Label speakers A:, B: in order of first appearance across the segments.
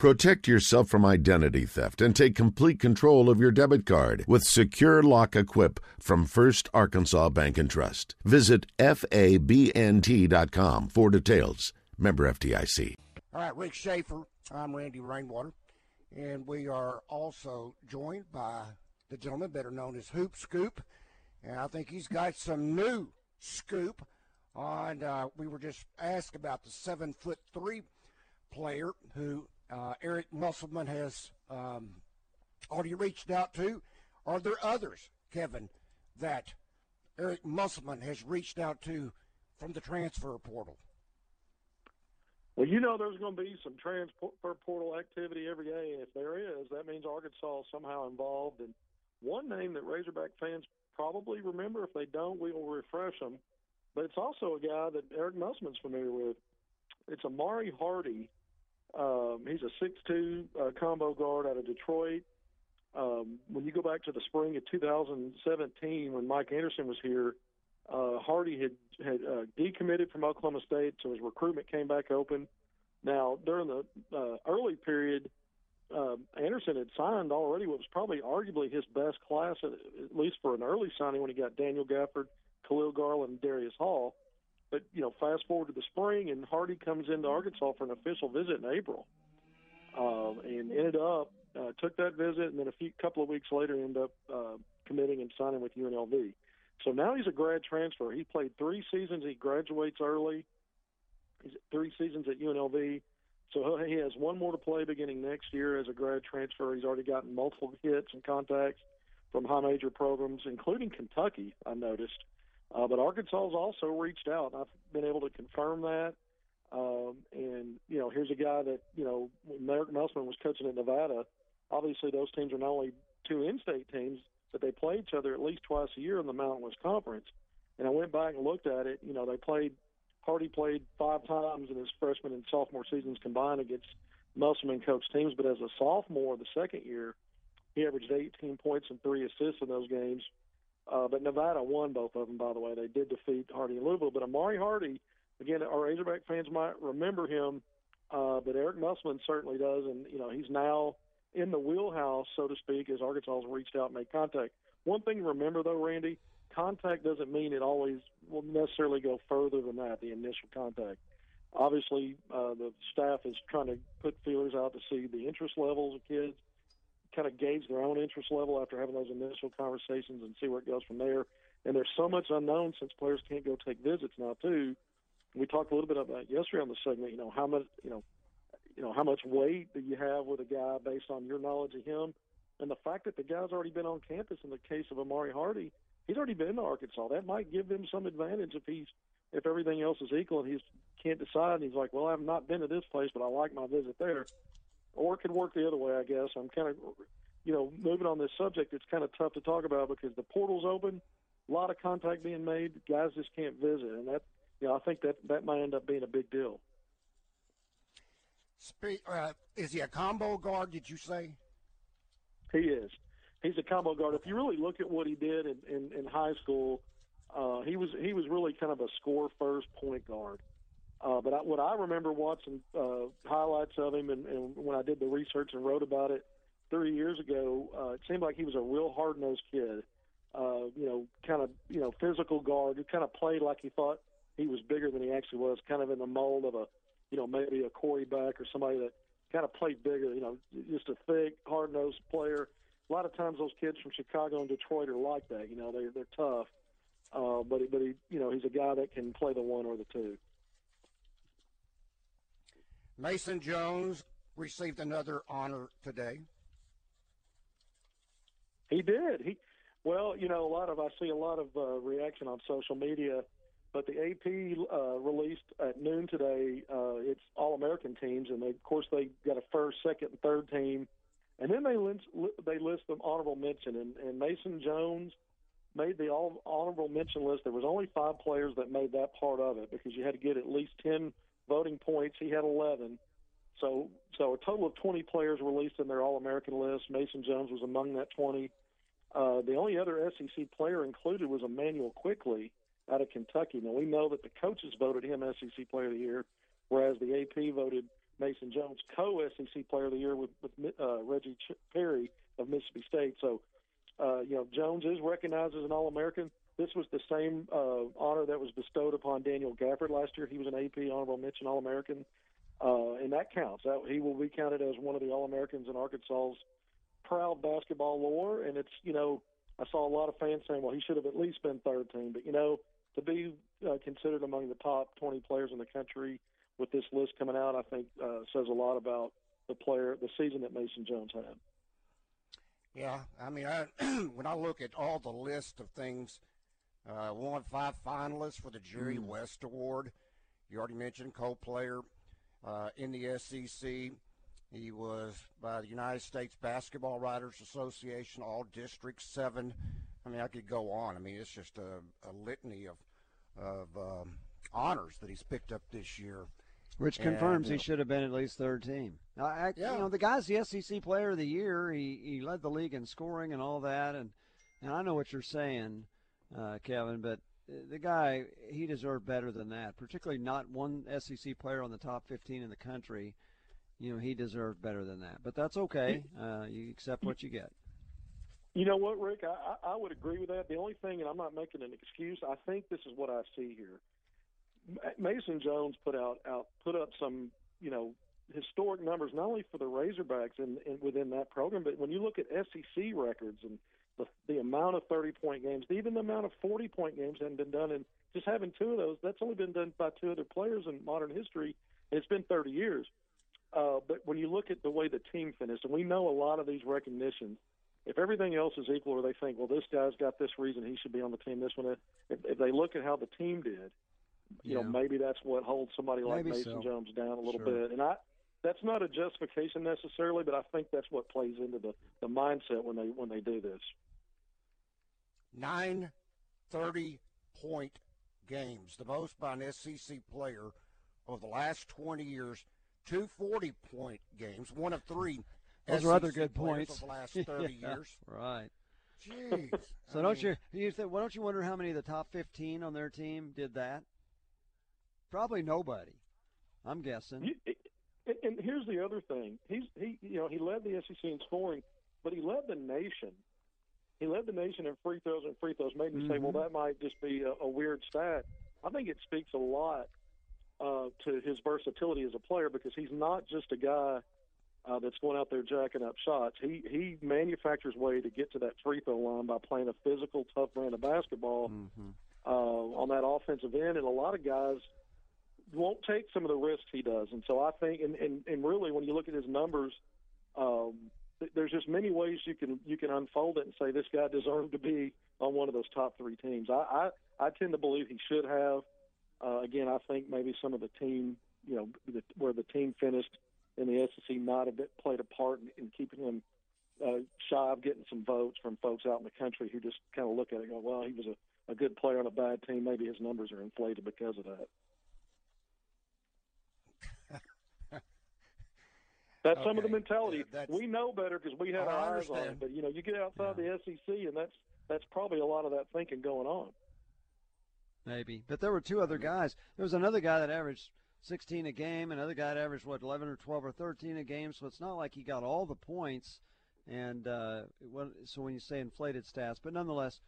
A: Protect yourself from identity theft and take complete control of your debit card with Secure Lock Equip from First Arkansas Bank and Trust. Visit FABNT.com for details. Member FDIC.
B: All right, Rick Schaeffer. I'm Randy Rainwater. And we are also joined by the gentleman better known as Hoop Scoop. And I think he's got some new scoop on. Uh, we were just asked about the seven foot three player who uh, Eric Musselman has um, already reached out to. Are there others, Kevin, that Eric Musselman has reached out to from the transfer portal?
C: Well, you know there's going to be some transfer portal activity every day. and If there is, that means Arkansas is somehow involved. And one name that Razorback fans probably remember, if they don't, we will refresh them. But it's also a guy that Eric Musselman's familiar with. It's Amari Hardy, um, he's a six-two uh, combo guard out of Detroit. Um, when you go back to the spring of 2017, when Mike Anderson was here, uh, Hardy had had uh, decommitted from Oklahoma State, so his recruitment came back open. Now, during the uh, early period, uh, Anderson had signed already what was probably arguably his best class, at, at least for an early signing when he got Daniel Gafford, Khalil Garland, and Darius Hall. But you know, fast forward to the spring, and Hardy comes into Arkansas for an official visit in April, uh, and ended up uh, took that visit, and then a few couple of weeks later, ended up uh, committing and signing with UNLV. So now he's a grad transfer. He played three seasons. He graduates early. He's three seasons at UNLV. So he has one more to play beginning next year as a grad transfer. He's already gotten multiple hits and contacts from high major programs, including Kentucky. I noticed. Uh, but Arkansas has also reached out. I've been able to confirm that. Um, and you know, here's a guy that you know, when Merrick Musselman was coaching at Nevada. Obviously, those teams are not only two in-state teams, but they play each other at least twice a year in the Mountain West Conference. And I went back and looked at it. You know, they played. Hardy played five times in his freshman and sophomore seasons combined against Musselman coach teams. But as a sophomore, the second year, he averaged 18 points and three assists in those games uh, but Nevada won both of them, by the way. They did defeat Hardy and Louisville. But Amari Hardy, again, our Razorback fans might remember him, uh, but Eric Musselman certainly does. And, you know, he's now in the wheelhouse, so to speak, as Arkansas has reached out and made contact. One thing to remember, though, Randy, contact doesn't mean it always will necessarily go further than that, the initial contact. Obviously, uh, the staff is trying to put feelers out to see the interest levels of kids kind of gauge their own interest level after having those initial conversations and see where it goes from there. And there's so much unknown since players can't go take visits now too. We talked a little bit about yesterday on the segment. You know how much you know, you know how much weight do you have with a guy based on your knowledge of him, and the fact that the guy's already been on campus. In the case of Amari Hardy, he's already been to Arkansas. That might give him some advantage if he's if everything else is equal and he can't decide. And he's like, well, I've not been to this place, but I like my visit there or it could work the other way. I guess I'm kind of, you know, moving on this subject. It's kind of tough to talk about because the portal's open, a lot of contact being made. Guys just can't visit, and that, you know, I think that that might end up being a big deal.
B: Speak, uh, is he a combo guard? Did you say?
C: He is. He's a combo guard. If you really look at what he did in, in, in high school, uh, he was he was really kind of a score first point guard. Uh, but I, what I remember watching uh, highlights of him, and, and when I did the research and wrote about it 30 years ago, uh, it seemed like he was a real hard nosed kid. Uh, you know, kind of you know physical guard who kind of played like he thought he was bigger than he actually was, kind of in the mold of a you know maybe a Corey Beck or somebody that kind of played bigger. You know, just a thick, hard nosed player. A lot of times those kids from Chicago and Detroit are like that. You know, they they're tough. Uh, but but he you know he's a guy that can play the one or the two.
B: Mason Jones received another honor today.
C: He did. He well, you know, a lot of I see a lot of uh, reaction on social media, but the AP uh, released at noon today. Uh, it's All American teams, and they, of course they got a first, second, and third team, and then they list they list them honorable mention, and, and Mason Jones made the all honorable mention list. There was only five players that made that part of it because you had to get at least ten voting points. He had 11. So, so a total of 20 players released in their All-American list. Mason Jones was among that 20. Uh, the only other SEC player included was Immanuel Quickley out of Kentucky. Now we know that the coaches voted him SEC Player of the Year, whereas the AP voted Mason Jones co-SEC Player of the Year with, with uh, Reggie Perry of Mississippi State. So, uh, you know, Jones is recognized as an All-American. This was the same uh, honor that was bestowed upon Daniel Gafford last year. He was an AP Honorable Mention All-American, uh, and that counts. That, he will be counted as one of the All-Americans in Arkansas's proud basketball lore. And it's, you know, I saw a lot of fans saying, well, he should have at least been third team. But, you know, to be uh, considered among the top 20 players in the country with this list coming out, I think uh, says a lot about the player, the season that Mason Jones had.
B: Yeah, I mean, I, when I look at all the list of things, uh, won five finalists for the Jerry mm. West Award. You already mentioned co-player uh, in the SEC. He was by the United States Basketball Writers Association, All District Seven. I mean, I could go on. I mean, it's just a, a litany of of um, honors that he's picked up this year.
D: Which confirms and, he should have been at least third team. I, I, yeah. You know, the guy's the SEC Player of the Year. He he led the league in scoring and all that. And and I know what you're saying, uh, Kevin, but the guy he deserved better than that. Particularly not one SEC player on the top 15 in the country. You know, he deserved better than that. But that's okay. Uh, you accept what you get.
C: You know what, Rick? I, I would agree with that. The only thing, and I'm not making an excuse, I think this is what I see here. Mason Jones put out out put up some you know historic numbers not only for the Razorbacks and within that program, but when you look at SEC records and the, the amount of 30 point games, even the amount of 40 point games hadn't been done, and just having two of those, that's only been done by two other players in modern history, and it's been 30 years. Uh, but when you look at the way the team finished, and we know a lot of these recognitions, if everything else is equal, or they think, well, this guy's got this reason he should be on the team, this one, if, if they look at how the team did, you yeah. know, maybe that's what holds somebody like maybe Mason so. Jones down a little sure. bit. And I, that's not a justification necessarily, but I think that's what plays into the, the mindset when they when they do this.
B: Nine thirty point games, the most by an SEC player over the last 20 years. Two 40 point games, one of three.
D: Those are other good points.
B: Over the last 30
D: yeah,
B: years.
D: Right.
B: Jeez.
D: so I don't mean, you, you th- why don't you wonder how many of the top 15 on their team did that? Probably nobody. I'm guessing.
C: You, and here's the other thing. He's he you know he led the SEC in scoring, but he led the nation. He led the nation in free throws and free throws. Made me mm-hmm. say, well, that might just be a, a weird stat. I think it speaks a lot uh, to his versatility as a player because he's not just a guy uh, that's going out there jacking up shots. He he manufactures way to get to that free throw line by playing a physical, tough brand of basketball mm-hmm. uh, on that offensive end, and a lot of guys won't take some of the risks he does. And so I think, and, and, and really, when you look at his numbers, um, there's just many ways you can you can unfold it and say this guy deserved to be on one of those top three teams. I I, I tend to believe he should have. Uh, again, I think maybe some of the team, you know, the, where the team finished in the SEC might have played a part in, in keeping him uh, shy of getting some votes from folks out in the country who just kind of look at it and go, well, he was a, a good player on a bad team. Maybe his numbers are inflated because of that. That's okay. some of the mentality. Yeah, we know better because we had our eyes on it. But you know, you get outside yeah. the SEC, and that's that's probably a lot of that thinking going on.
D: Maybe, but there were two other guys. There was another guy that averaged 16 a game, another guy that averaged what 11 or 12 or 13 a game. So it's not like he got all the points. And uh, so when you say inflated stats, but nonetheless,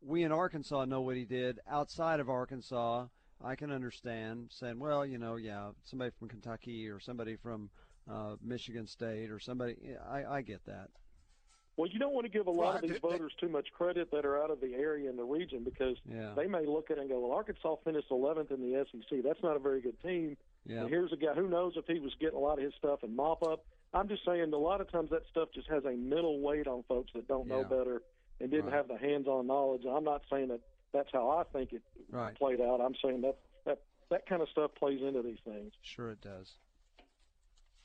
D: we in Arkansas know what he did outside of Arkansas. I can understand saying, well, you know, yeah, somebody from Kentucky or somebody from uh, Michigan State or somebody. I, I get that.
C: Well, you don't want to give a lot of these voters too much credit that are out of the area and the region because yeah. they may look at it and go, "Well, Arkansas finished 11th in the SEC. That's not a very good team." Yeah. And here's a guy who knows if he was getting a lot of his stuff and mop up. I'm just saying, a lot of times that stuff just has a mental weight on folks that don't know better and didn't right. have the hands-on knowledge. I'm not saying that that's how I think it right. played out. I'm saying that that that kind of stuff plays into these things.
D: Sure, it does.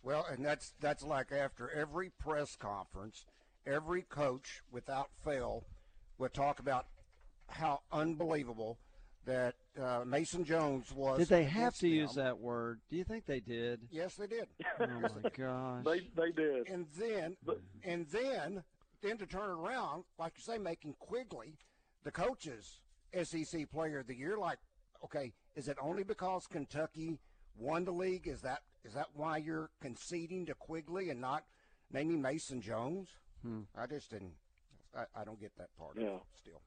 B: Well, and that's that's like after every press conference, every coach without fail would talk about how unbelievable that uh, Mason Jones was.
D: Did they have to them. use that word? Do you think they did?
B: Yes, they did.
D: oh my gosh.
C: They they did.
B: And then but, and then then to turn around, like you say, making Quickley the coach's SEC Player of the Year. Like, okay, is it only because Kentucky won the league? Is that is that why you're conceding to Quickley and not naming Mason Jones?
D: Hmm.
B: I just didn't. I, I don't get that part.
C: Yeah.
B: Still,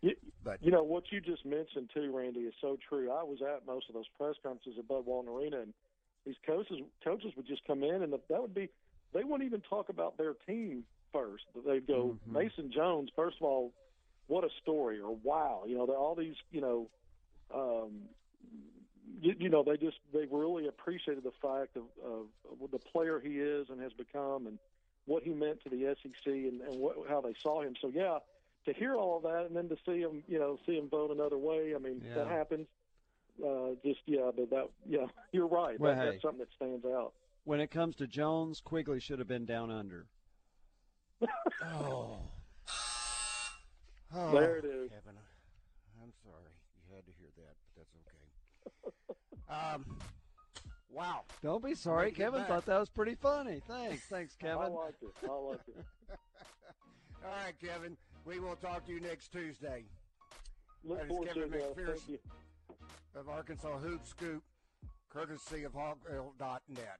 C: You,
B: but
C: you know what you just mentioned too, Randy, is so true. I was at most of those press conferences at Bud Walton Arena, and these coaches coaches would just come in, and that would be they wouldn't even talk about their team first. They'd go
D: Mhm.
C: Mason Jones. First of all, what a story, or wow, you know, all these, you know, um, you, you know, they just they really appreciated the fact of, of, of the player he is and has become, and what he meant to the SEC, and, and what, how they saw him. So yeah, to hear all of that, and then to see him, you know, see him vote another way. I mean, that happens. Uh, just yeah, but that yeah, you're right.
D: Well,
C: that,
D: hey.
C: That's something that stands out.
D: When it comes to Jones, Quickley should have been down under.
B: oh, oh
C: There it is.
B: Kevin, I'm sorry you had to hear that, but that's okay. um, wow.
D: Don't be sorry. Kevin thought that was pretty funny. Thanks. Thanks, Kevin.
C: I like it. I like it.
B: All right, Kevin. We will talk to you next Tuesday
C: Look
B: That is Kevin
C: to
B: McPherson. Of Arkansas Hoop Scoop, courtesy of hogville.net.